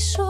说。